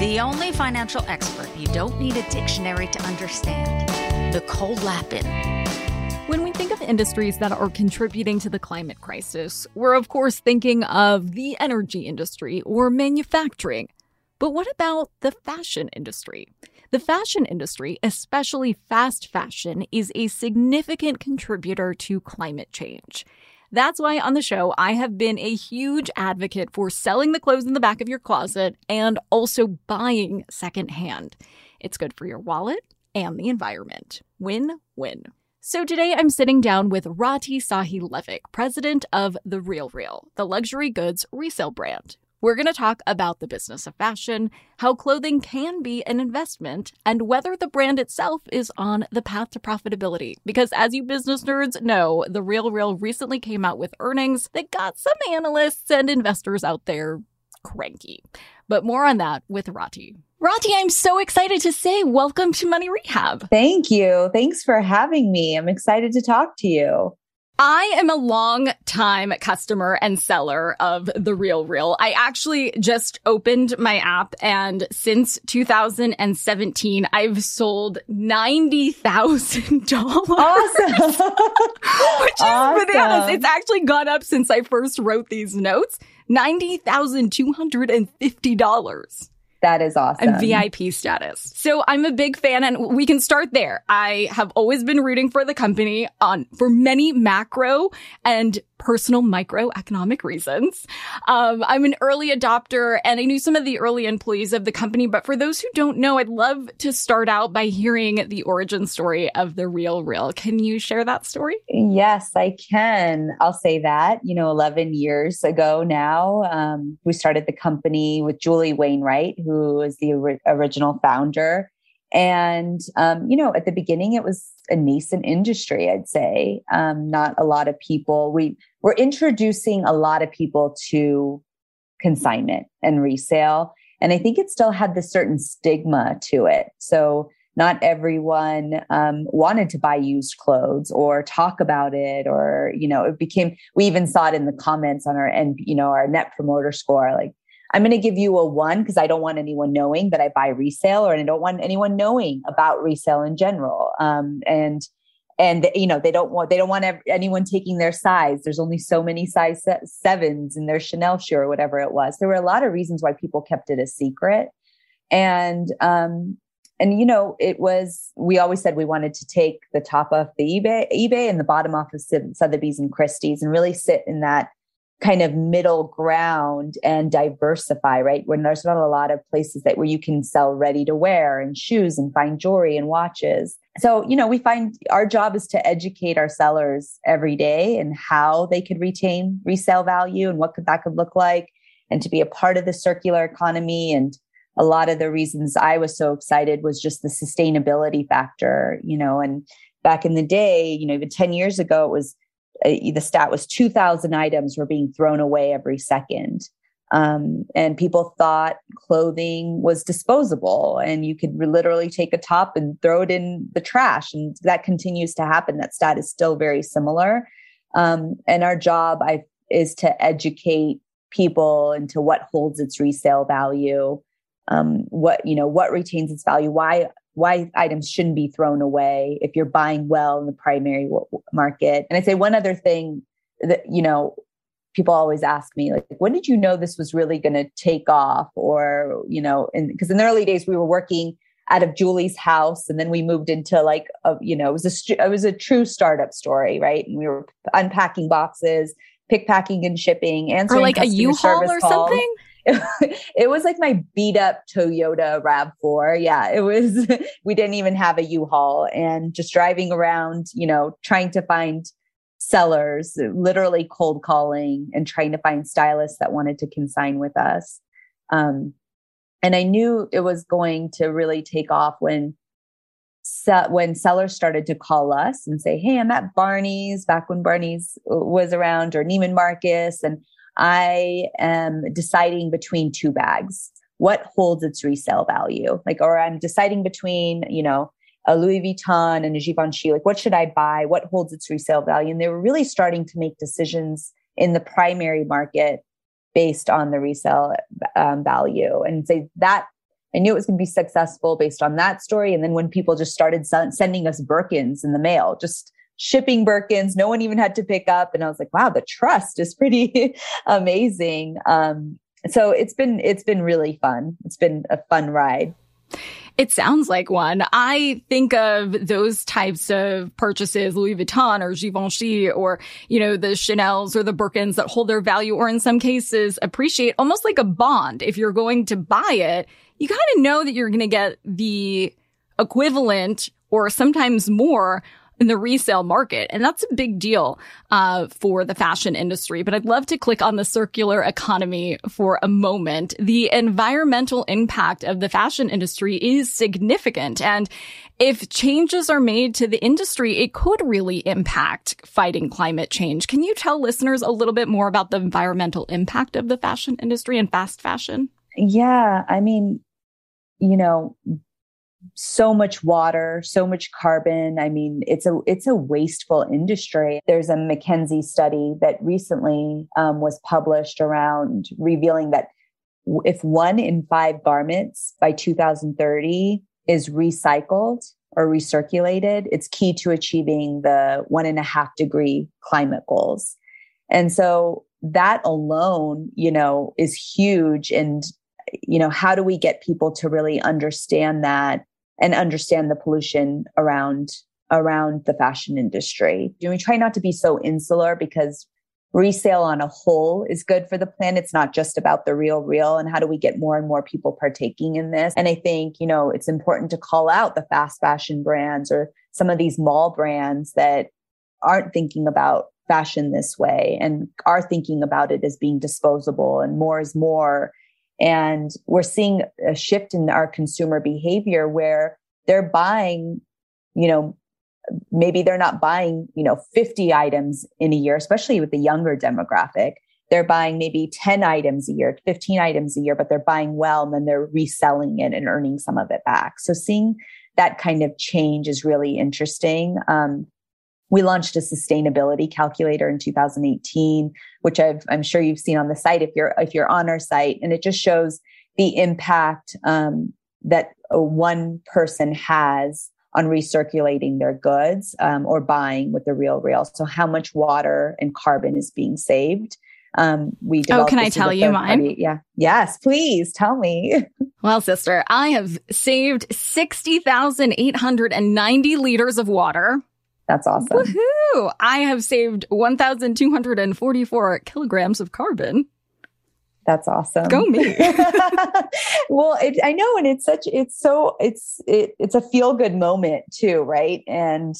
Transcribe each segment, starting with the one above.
The only financial expert you don't need a dictionary to understand. Nicole Lapin. When we think of industries that are contributing to the climate crisis, we're of course thinking of the energy industry or manufacturing. But what about the fashion industry? The fashion industry, especially fast fashion, is a significant contributor to climate change. That's why on the show, I have been a huge advocate for selling the clothes in the back of your closet and also buying secondhand. It's good for your wallet and the environment. Win win. So today I'm sitting down with Rati Sahi Levesque, president of The Real Real, the luxury goods resale brand. We're going to talk about the business of fashion, how clothing can be an investment, and whether the brand itself is on the path to profitability. Because as you business nerds know, The Real Real recently came out with earnings that got some analysts and investors out there cranky. But more on that with Rati. Rati, I'm so excited to say welcome to Money Rehab. Thank you. Thanks for having me. I'm excited to talk to you. I am a long time customer and seller of the Real Real. I actually just opened my app and since 2017, I've sold $90,000. Awesome. Which is Awesome. bananas. It's actually gone up since I first wrote these notes. $90,250 that is awesome. and VIP status. So I'm a big fan and we can start there. I have always been rooting for the company on for many macro and personal microeconomic reasons. Um, I'm an early adopter and I knew some of the early employees of the company, but for those who don't know, I'd love to start out by hearing the origin story of the real real. Can you share that story? Yes, I can. I'll say that. You know, 11 years ago now, um, we started the company with Julie Wainwright, who is the ori- original founder. And, um, you know, at the beginning, it was a nascent industry, I'd say. Um, not a lot of people, we were introducing a lot of people to consignment and resale. And I think it still had this certain stigma to it. So, not everyone um, wanted to buy used clothes or talk about it or you know it became we even saw it in the comments on our and you know our net promoter score like i'm going to give you a one because i don't want anyone knowing that i buy resale or i don't want anyone knowing about resale in general. Um, and and you know they don't want they don't want anyone taking their size. There's only so many size sevens in their chanel shoe or whatever it was. There were a lot of reasons why people kept it a secret. And um and you know it was we always said we wanted to take the top off the ebay ebay and the bottom off of sotheby's and christie's and really sit in that kind of middle ground and diversify right? When there's not a lot of places that where you can sell ready to wear and shoes and fine jewelry and watches. So you know we find our job is to educate our sellers every day and how they could retain resale value and what could that could look like and to be a part of the circular economy. And a lot of the reasons I was so excited was just the sustainability factor, you know, and back in the day, you know, even 10 years ago, it was uh, the stat was 2000 items were being thrown away every second. Um, and people thought clothing was disposable and you could literally take a top and throw it in the trash. And that continues to happen. That stat is still very similar. Um, and our job I, is to educate people into what holds its resale value, um, what you know, what retains its value, why why items shouldn't be thrown away if you're buying well in the primary w- market. And I'd say one other thing that you know people always ask me like when did you know this was really going to take off or you know because in, in the early days we were working out of Julie's house, and then we moved into like a you know it was a it was a true startup story, right? And we were unpacking boxes, pick packing and shipping, answering or like a U-Haul or calls. something. It, was like my beat up Toyota RAV4. Yeah, it was. we didn't even have a U-Haul, and just driving around, you know, trying to find sellers, literally cold calling and trying to find stylists that wanted to consign with us. Um, and I knew it was going to really take off when when sellers started to call us and say, "Hey, I'm at Barney's back when Barney's was around, or Neiman Marcus, and I am deciding between two bags. What holds its resale value? Like, or I'm deciding between, you know, a Louis Vuitton and a Givenchy. Like, what should I buy? What holds its resale value? And they were really starting to make decisions in the primary market based on the resale um, value and say that I knew it was going to be successful based on that story. And then when people just started sending us Birkins in the mail, just shipping Birkins, no one even had to pick up. And I was like, wow, the trust is pretty amazing. Um, so it's been, it's been really fun. It's been a fun ride. It sounds like one. I think of those types of purchases, Louis Vuitton or Givenchy or, you know, the Chanel's or the Birkins that hold their value or in some cases appreciate almost like a bond. If you're going to buy it, you kind of know that you're going to get the equivalent or sometimes more in the resale market. And that's a big deal uh, for the fashion industry. But I'd love to click on the circular economy for a moment. The environmental impact of the fashion industry is significant. And if changes are made to the industry, it could really impact fighting climate change. Can you tell listeners a little bit more about the environmental impact of the fashion industry and fast fashion? Yeah. I mean, you know, so much water, so much carbon. I mean, it's a it's a wasteful industry. There's a McKinsey study that recently um, was published around revealing that if one in five garments by 2030 is recycled or recirculated, it's key to achieving the one and a half degree climate goals. And so that alone, you know, is huge. And you know, how do we get people to really understand that and understand the pollution around around the fashion industry. And we try not to be so insular because resale on a whole is good for the planet. It's not just about the real real and how do we get more and more people partaking in this. And I think, you know, it's important to call out the fast fashion brands or some of these mall brands that aren't thinking about fashion this way and are thinking about it as being disposable and more is more and we're seeing a shift in our consumer behavior where they're buying, you know, maybe they're not buying, you know, 50 items in a year, especially with the younger demographic. They're buying maybe 10 items a year, 15 items a year, but they're buying well and then they're reselling it and earning some of it back. So seeing that kind of change is really interesting. Um, we launched a sustainability calculator in 2018, which i am sure you've seen on the site if you're if you're on our site, and it just shows the impact um, that one person has on recirculating their goods um, or buying with the real real. So how much water and carbon is being saved. Um, we oh, can I tell you mine? Party. Yeah. Yes, please tell me. well, sister, I have saved 60,890 liters of water. That's awesome. Woohoo! I have saved 1,244 kilograms of carbon. That's awesome. Go me. well, it, I know, and it's such it's so it's it, it's a feel good moment too, right? And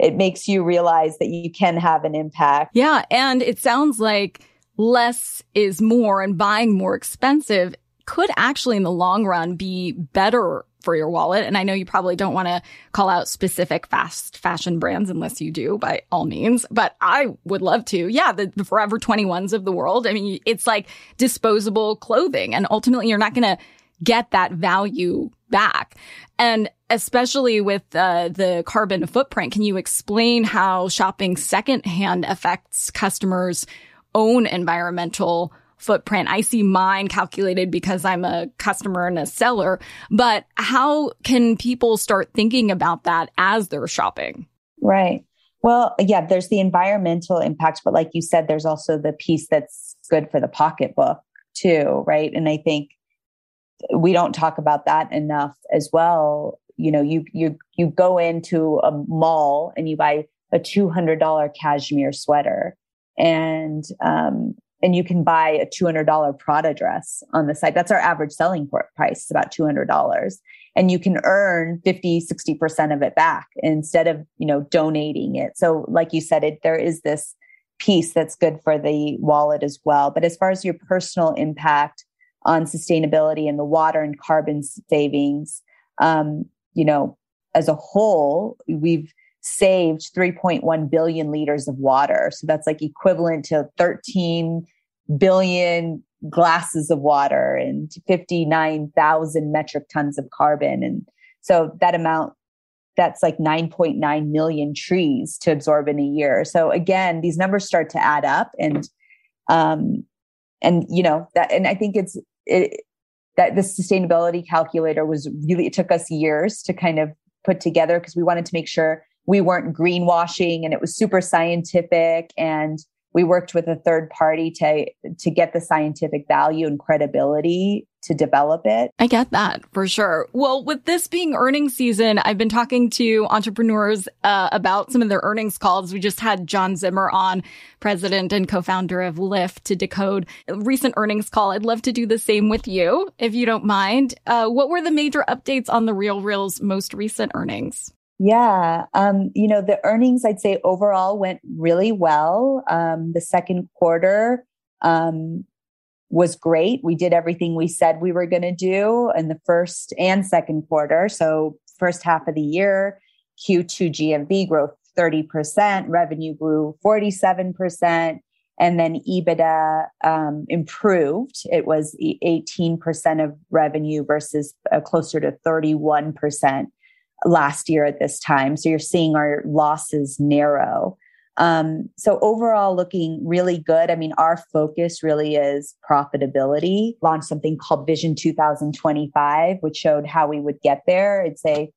it makes you realize that you can have an impact. Yeah, and it sounds like less is more, and buying more expensive could actually, in the long run, be better for your wallet. And I know you probably don't want to call out specific fast fashion brands unless you do by all means, but I would love to. Yeah. The, the Forever 21s of the world. I mean, it's like disposable clothing and ultimately you're not going to get that value back. And especially with uh, the carbon footprint, can you explain how shopping secondhand affects customers' own environmental footprint. I see mine calculated because I'm a customer and a seller, but how can people start thinking about that as they're shopping? Right. Well, yeah, there's the environmental impact, but like you said, there's also the piece that's good for the pocketbook too, right? And I think we don't talk about that enough as well. You know, you you you go into a mall and you buy a two hundred dollar cashmere sweater, and um, and you can buy a two hundred dollar Prada dress on the site. That's our average selling price, about two hundred dollars, and you can earn 50, 60 percent of it back instead of you know donating it. So, like you said, it there is this piece that's good for the wallet as well. But as far as your personal impact on sustainability and the water and carbon savings, um, you know, as a whole, we've saved 3.1 billion liters of water. So that's like equivalent to 13 billion glasses of water and 59,000 metric tons of carbon. And so that amount, that's like 9.9 million trees to absorb in a year. So again, these numbers start to add up and, um, and you know that, and I think it's, it, that the sustainability calculator was really, it took us years to kind of put together because we wanted to make sure we weren't greenwashing and it was super scientific and we worked with a third party to to get the scientific value and credibility to develop it. I get that for sure. Well, with this being earnings season, I've been talking to entrepreneurs uh, about some of their earnings calls. We just had John Zimmer on, president and co-founder of Lyft, to decode recent earnings call. I'd love to do the same with you, if you don't mind. Uh, what were the major updates on the Real Real's most recent earnings? Yeah. Um, you know, the earnings, I'd say overall went really well. Um, the second quarter um, was great. We did everything we said we were going to do in the first and second quarter. So, first half of the year, Q2 GMV growth 30%, revenue grew 47%, and then EBITDA um, improved. It was 18% of revenue versus uh, closer to 31% last year at this time. So you're seeing our losses narrow. Um, so overall, looking really good. I mean, our focus really is profitability. Launched something called Vision 2025, which showed how we would get there. It's a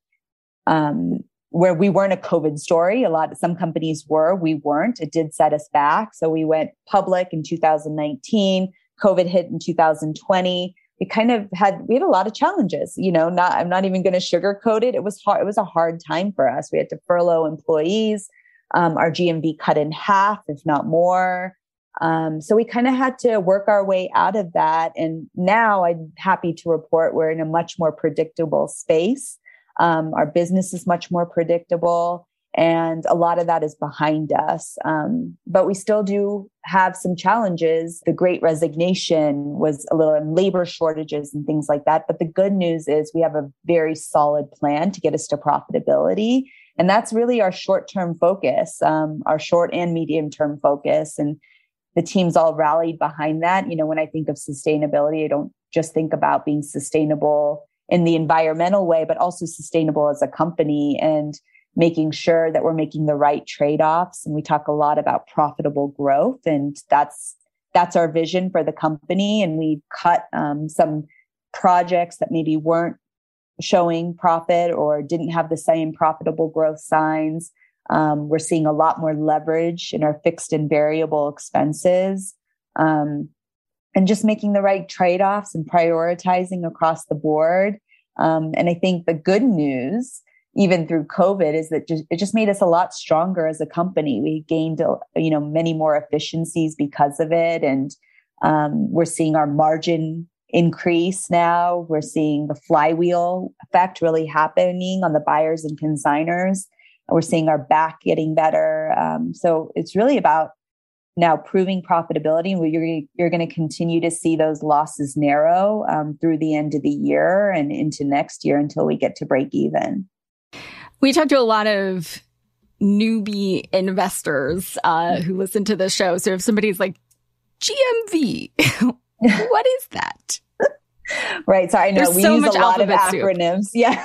um, where we weren't a COVID story. A lot of some companies were, we weren't. It did set us back. So we went public in 2019. COVID hit in 2020 it kind of had we had a lot of challenges you know not i'm not even going to sugarcoat it. It was hard it was a hard time for us. We had to furlough employees. Um, our gmv cut in half if not more. Um, so we kind of had to work our way out of that. And now i'm happy to report we're in a much more predictable space. Um, our business is much more predictable and a lot of that is behind us. Um, but we still do have some challenges. The great resignation was a little and labor shortages and things like that. But the good news is we have a very solid plan to get us to profitability. And that's really our short term focus, um, our short and medium term focus. And the team's all rallied behind that. You know, when I think of sustainability, I don't just think about being sustainable in the environmental way, but also sustainable as a company. And making sure that we're making the right trade-offs. And we talk a lot about profitable growth and that's that's our vision for the company. And we cut um, some projects that maybe weren't showing profit or didn't have the same profitable growth signs. Um, we're seeing a lot more leverage in our fixed and variable expenses um, and just making the right trade-offs and prioritizing across the board. Um, and i think the good news even through COVID is that just, it just made us a lot stronger as a company. We gained, you know, many more efficiencies because of it. And um, we're seeing our margin increase now. We're seeing the flywheel effect really happening on the buyers and consigners. We're seeing our back getting better. Um, so it's really about now proving profitability. You're, you're going to continue to see those losses narrow um, through the end of the year and into next year until we get to break even. We talked to a lot of newbie investors uh, who listen to the show. So if somebody's like, GMV, what is that? right. So I know There's we so use a lot of alphabet soup. acronyms. Yeah.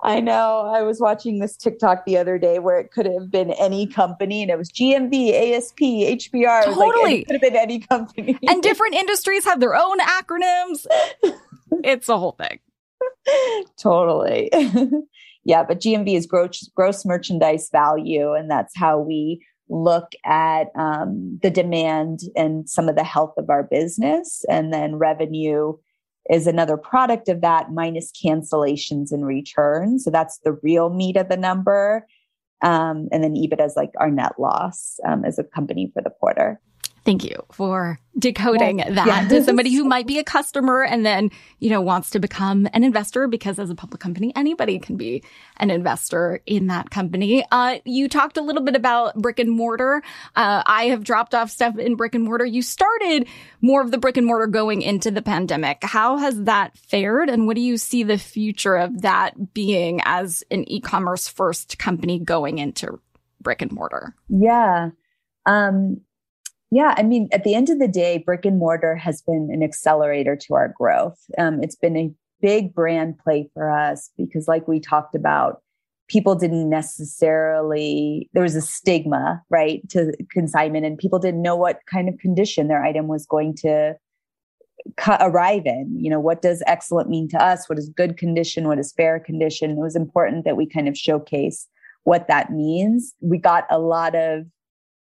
I know. I was watching this TikTok the other day where it could have been any company and it was GMV, ASP, HBR. Was like, Totally. it could have been any company. and different industries have their own acronyms. It's a whole thing. totally. Yeah, but GMV is gross, gross merchandise value. And that's how we look at um, the demand and some of the health of our business. And then revenue is another product of that minus cancellations and returns. So that's the real meat of the number. Um, and then EBITDA is like our net loss um, as a company for the quarter. Thank you for decoding Yes. that to somebody who might be a customer and then, you know, wants to become an investor because as a public company, anybody can be an investor in that company. Uh, you talked a little bit about brick and mortar. Uh, I have dropped off stuff in brick and mortar. You started more of the brick and mortar going into the pandemic. How has that fared? And what do you see the future of that being as an e-commerce first company going into brick and mortar? Yeah. Um, yeah, I mean, at the end of the day, brick and mortar has been an accelerator to our growth. Um, it's been a big brand play for us because, like we talked about, people didn't necessarily, there was a stigma, right, to consignment, and people didn't know what kind of condition their item was going to arrive in. You know, what does excellent mean to us? What is good condition? What is fair condition? It was important that we kind of showcase what that means. We got a lot of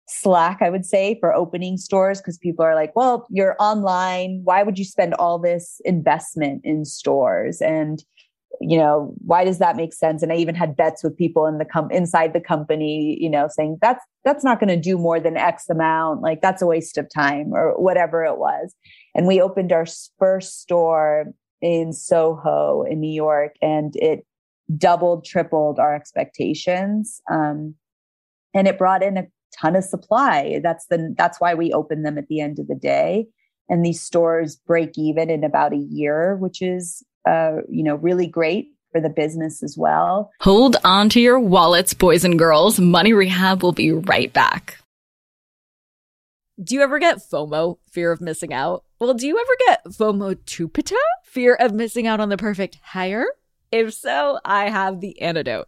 slack, I would say, for opening stores because people are like, well, you're online. Why would you spend all this investment in stores? And you know why does that make sense and i even had bets with people in the com- inside the company you know saying that's that's not going to do more than x amount like that's a waste of time or whatever it was and we opened our first store in soho in new york and it doubled tripled our expectations um, and it brought in a ton of supply that's the that's why we open them at the end of the day and these stores break even in about a year which is uh, you know really great for the business as well Hold on to your wallets, boys and girls. Money Rehab will be right back. Do you ever get FOMO, fear of missing out? Well, do you ever get FOMO tupita, fear of missing out on the perfect hire? If so, I have the antidote.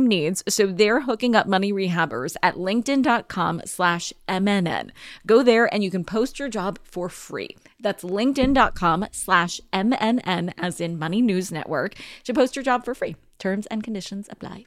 needs, so they're hooking up money rehabbers at linkedin.com slash MNN. Go there and you can post your job for free. That's linkedin.com slash MNN as in Money News Network to post your job for free. Terms and conditions apply.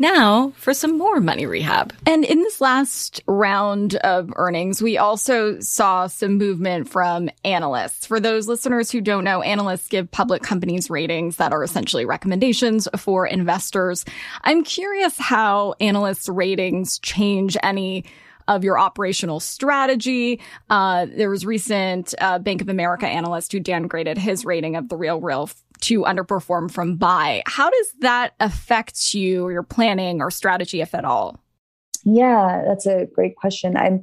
Now for some more money rehab. And in this last round of earnings, we also saw some movement from analysts. For those listeners who don't know, analysts give public companies ratings that are essentially recommendations for investors. I'm curious how analysts' ratings change any of your operational strategy. Uh, there was recent uh, Bank of America analyst who downgraded his rating of the Real Real to underperform from buy. How does that affect you, or your planning or strategy, if at all? Yeah, that's a great question. I'm,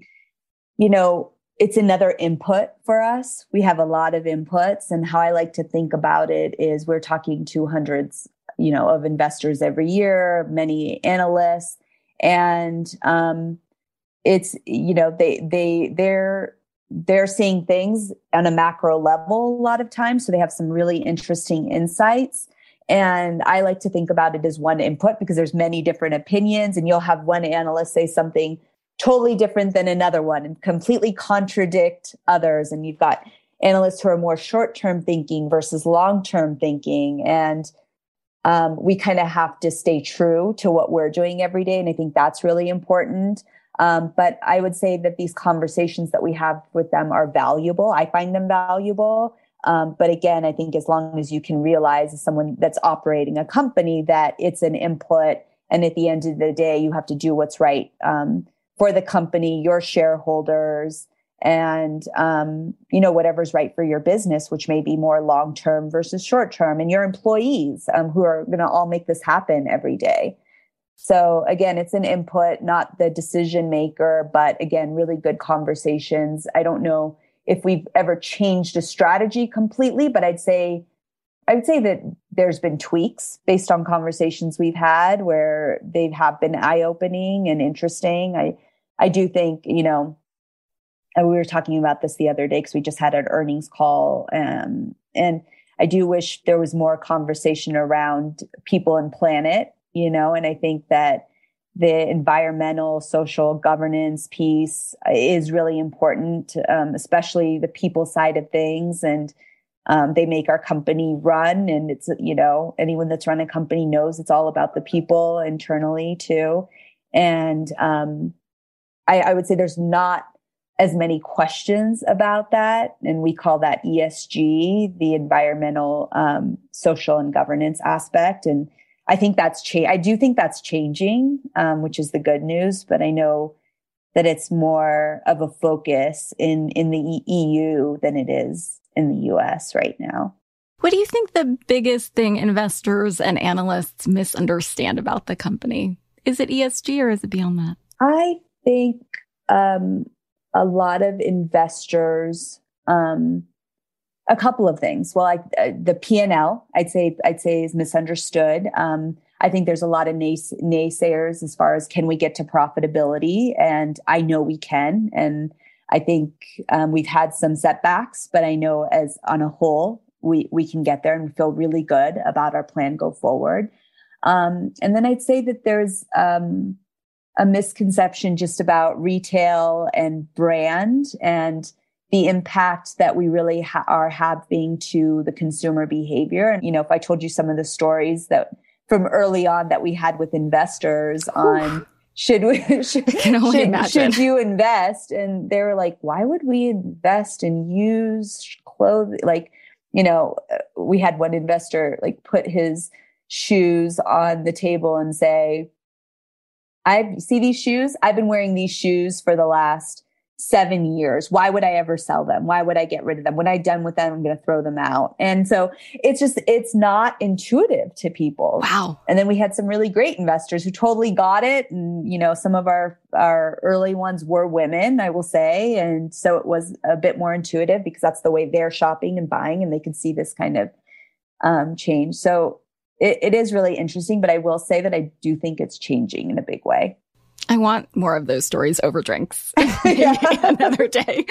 you know, it's another input for us. We have a lot of inputs, and how I like to think about it is we're talking to hundreds, you know, of investors every year, many analysts, and um, it's you know they they they're they're seeing things on a macro level a lot of times, so they have some really interesting insights. And I like to think about it as one input because there's many different opinions, and you'll have one analyst say something totally different than another one and completely contradict others. And you've got analysts who are more short term thinking versus long term thinking. And um, we kind of have to stay true to what we're doing every day. And I think that's really important. Um, but I would say that these conversations that we have with them are valuable. I find them valuable. Um, but again, I think as long as you can realize as someone that's operating a company that it's an input, and at the end of the day, you have to do what's right um, for the company, your shareholders, and um, you know whatever's right for your business, which may be more long term versus short term, and your employees um, who are going to all make this happen every day. So again, it's an input, not the decision maker, but again, really good conversations. I don't know if we've ever changed a strategy completely, but I'd say I would say that there's been tweaks based on conversations we've had where they have been eye opening and interesting. I I do think, you know, we were talking about this the other day because we just had an earnings call. Um, and I do wish there was more conversation around people and planet, you know, and I think that the environmental, social governance piece is really important, um, especially the people side of things. And um, they make our company run. And it's, you know, anyone that's run a company knows it's all about the people internally too. And um, I, I would say there's not as many questions about that. And we call that ESG, the environmental, um, social and governance aspect. And I think that's cha- I do think that's changing, um, which is the good news, but I know that it's more of a focus in, in the EU than it is in the US right now. What do you think the biggest thing investors and analysts misunderstand about the company? Is it ESG or is it beyond that? I think um, a lot of investors, um, a couple of things. Well, I, uh, the P and L, I'd say, I'd say is misunderstood. Um, I think there's a lot of nays- naysayers as far as can we get to profitability, and I know we can. And I think um, we've had some setbacks, but I know as on a whole, we we can get there and we feel really good about our plan go forward. Um, and then I'd say that there's um, a misconception just about retail and brand and the impact that we really ha- are having to the consumer behavior. And, you know, if I told you some of the stories that from early on that we had with investors on should we, should, should, should, you invest? And they were like, why would we invest in used clothing? Like, you know, we had one investor like put his shoes on the table and say, I see these shoes. I've been wearing these shoes for the last seven years. Why would I ever sell them? Why would I get rid of them? When I'm done with them, I'm going to throw them out. And so it's just, it's not intuitive to people. Wow. And then we had some really great investors who totally got it. And, you know, some of our, our early ones were women, I will say. And so it was a bit more intuitive because that's the way they're shopping and buying and they can see this kind of um, change. So it, it is really interesting, but I will say that I do think it's changing in a big way. I want more of those stories over drinks another day.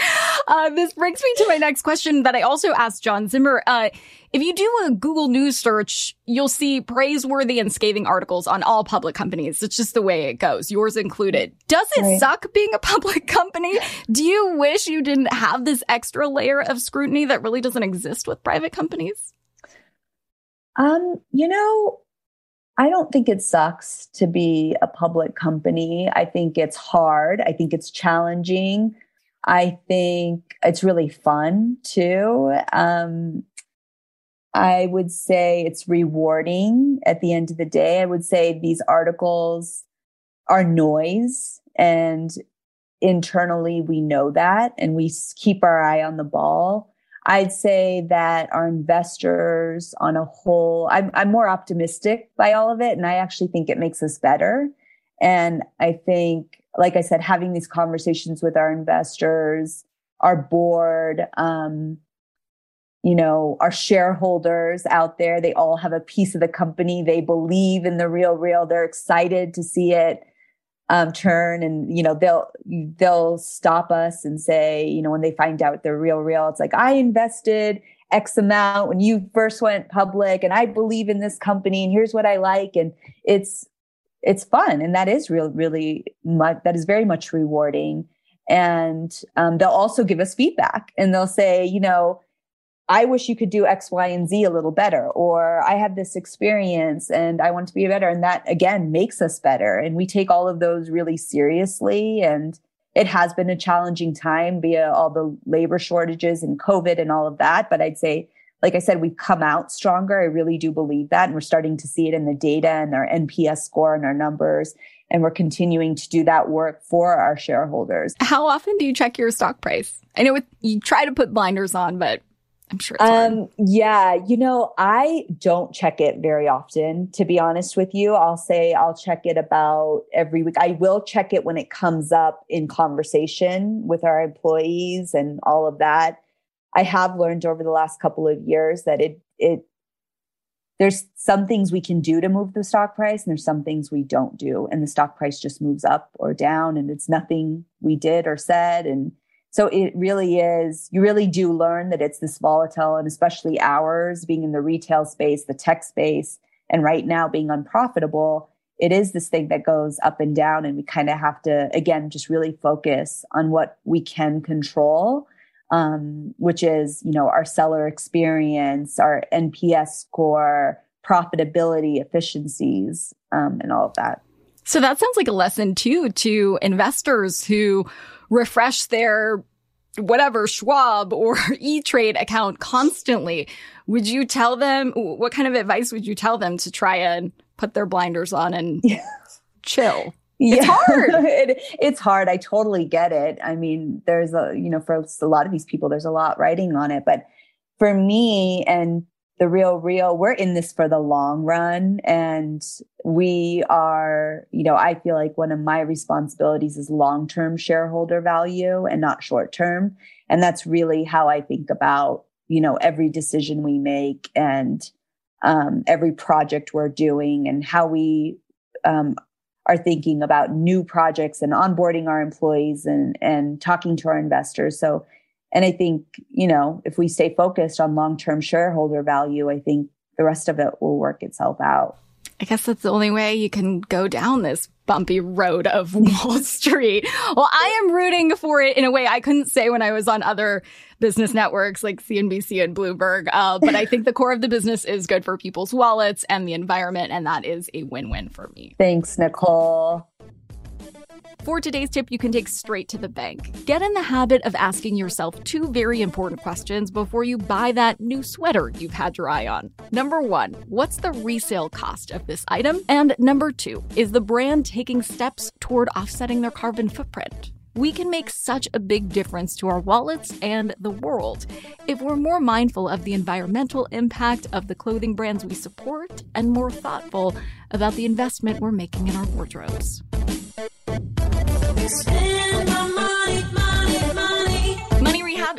Uh, this brings me to my next question that I also asked John Zimmer. Uh, if you do a Google News search, you'll see praiseworthy and scathing articles on all public companies. It's just the way it goes, yours included. Does it right. suck being a public company? Do you wish you didn't have this extra layer of scrutiny that really doesn't exist with private companies? Um, you know, I don't think it sucks to be a public company. I think it's hard. I think it's challenging. I think it's really fun too. Um, I would say it's rewarding at the end of the day. I would say these articles are noise and internally we know that and we keep our eye on the ball. I'd say that our investors on a whole, I'm, I'm more optimistic by all of it. And I actually think it makes us better. And I think, like I said, having these conversations with our investors our board, um, you know, our shareholders out there, they all have a piece of the company. They believe in the real, real. They're excited to see it um, turn, and you know, they'll they'll stop us and say, you know, when they find out they're real, real, it's like I invested X amount when you first went public, and I believe in this company, and here's what I like, and it's it's fun, and that is real, really much. That is very much rewarding. And um, they'll also give us feedback, and they'll say, you know I wish you could do X, Y, and Z a little better, or I have this experience and I want to be better. And that again makes us better. And we take all of those really seriously. And it has been a challenging time via all the labor shortages and COVID and all of that. But I'd say, like I said, we've come out stronger. I really do believe that. And we're starting to see it in the data and our NPS score and our numbers. And we're continuing to do that work for our shareholders. How often do you check your stock price? I know it, you try to put blinders on, but I'm sure um, yeah, you know, I don't check it very often, to be honest with you. I'll say I'll check it about every week. I will check it when it comes up in conversation with our employees and all of that. I have learned over the last couple of years that it it there's some things we can do to move the stock price and there's some things we don't do and the stock price just moves up or down and it's nothing we did or said and so it really is, you really do learn that it's this volatile and especially ours being in the retail space, the tech space, and right now being unprofitable. It is this thing that goes up and down, and we kind of have to, again, just really focus on what we can control, um, which is, you know, our seller experience, our NPS score, profitability, efficiencies, um, and all of that. So that sounds like a lesson too to investors who refresh their whatever Schwab or E Trade account constantly. Would you tell them what kind of advice would you tell them to try and put their blinders on and yeah. chill? It's hard. it, it's hard. I totally get it. I mean, there's a, you know, for a lot of these people, there's a lot writing on it. But for me and the real real we're in this for the long run. And we are you know i feel like one of my responsibilities is long-term shareholder value and not short-term. And that's really how i think about you know every decision we make and um, every project we're doing and how we um, are thinking about new projects and onboarding our employees and and talking to our investors. So and I think, you know, if we stay focused on long term shareholder value, I think the rest of it will work itself out. I guess that's the only way you can go down this bumpy road of Wall Street. Well, I am rooting for it in a way I couldn't say when I was on other business networks like CNBC and Bloomberg. Uh, but I think the core of the business is good for people's wallets and the environment. And that is a win win for me. Thanks, Nicole. For today's tip, you can take straight to the bank. Get in the habit of asking yourself two very important questions before you buy that new sweater you've had your eye on. Number one, what's the resale cost of this item? And number two, is the brand taking steps toward offsetting their carbon footprint? We can make such a big difference to our wallets and the world if we're more mindful of the environmental impact of the clothing brands we support and more thoughtful about the investment we're making in our wardrobes. spend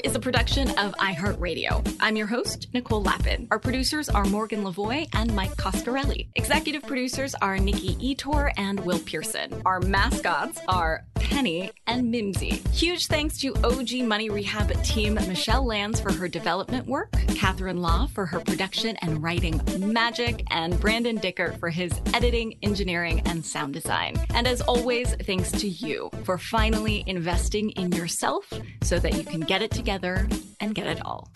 Is a production of iHeartRadio. I'm your host, Nicole Lapin. Our producers are Morgan Lavoie and Mike Coscarelli. Executive producers are Nikki Ettore and Will Pearson. Our mascots are Penny and Mimsy. Huge thanks to OG Money Rehab team Michelle Lanz for her development work, Catherine Law for her production and writing magic, and Brandon Dicker for his editing, engineering, and sound design. And as always, thanks to you for finally investing in yourself so that you can get it together and get it all.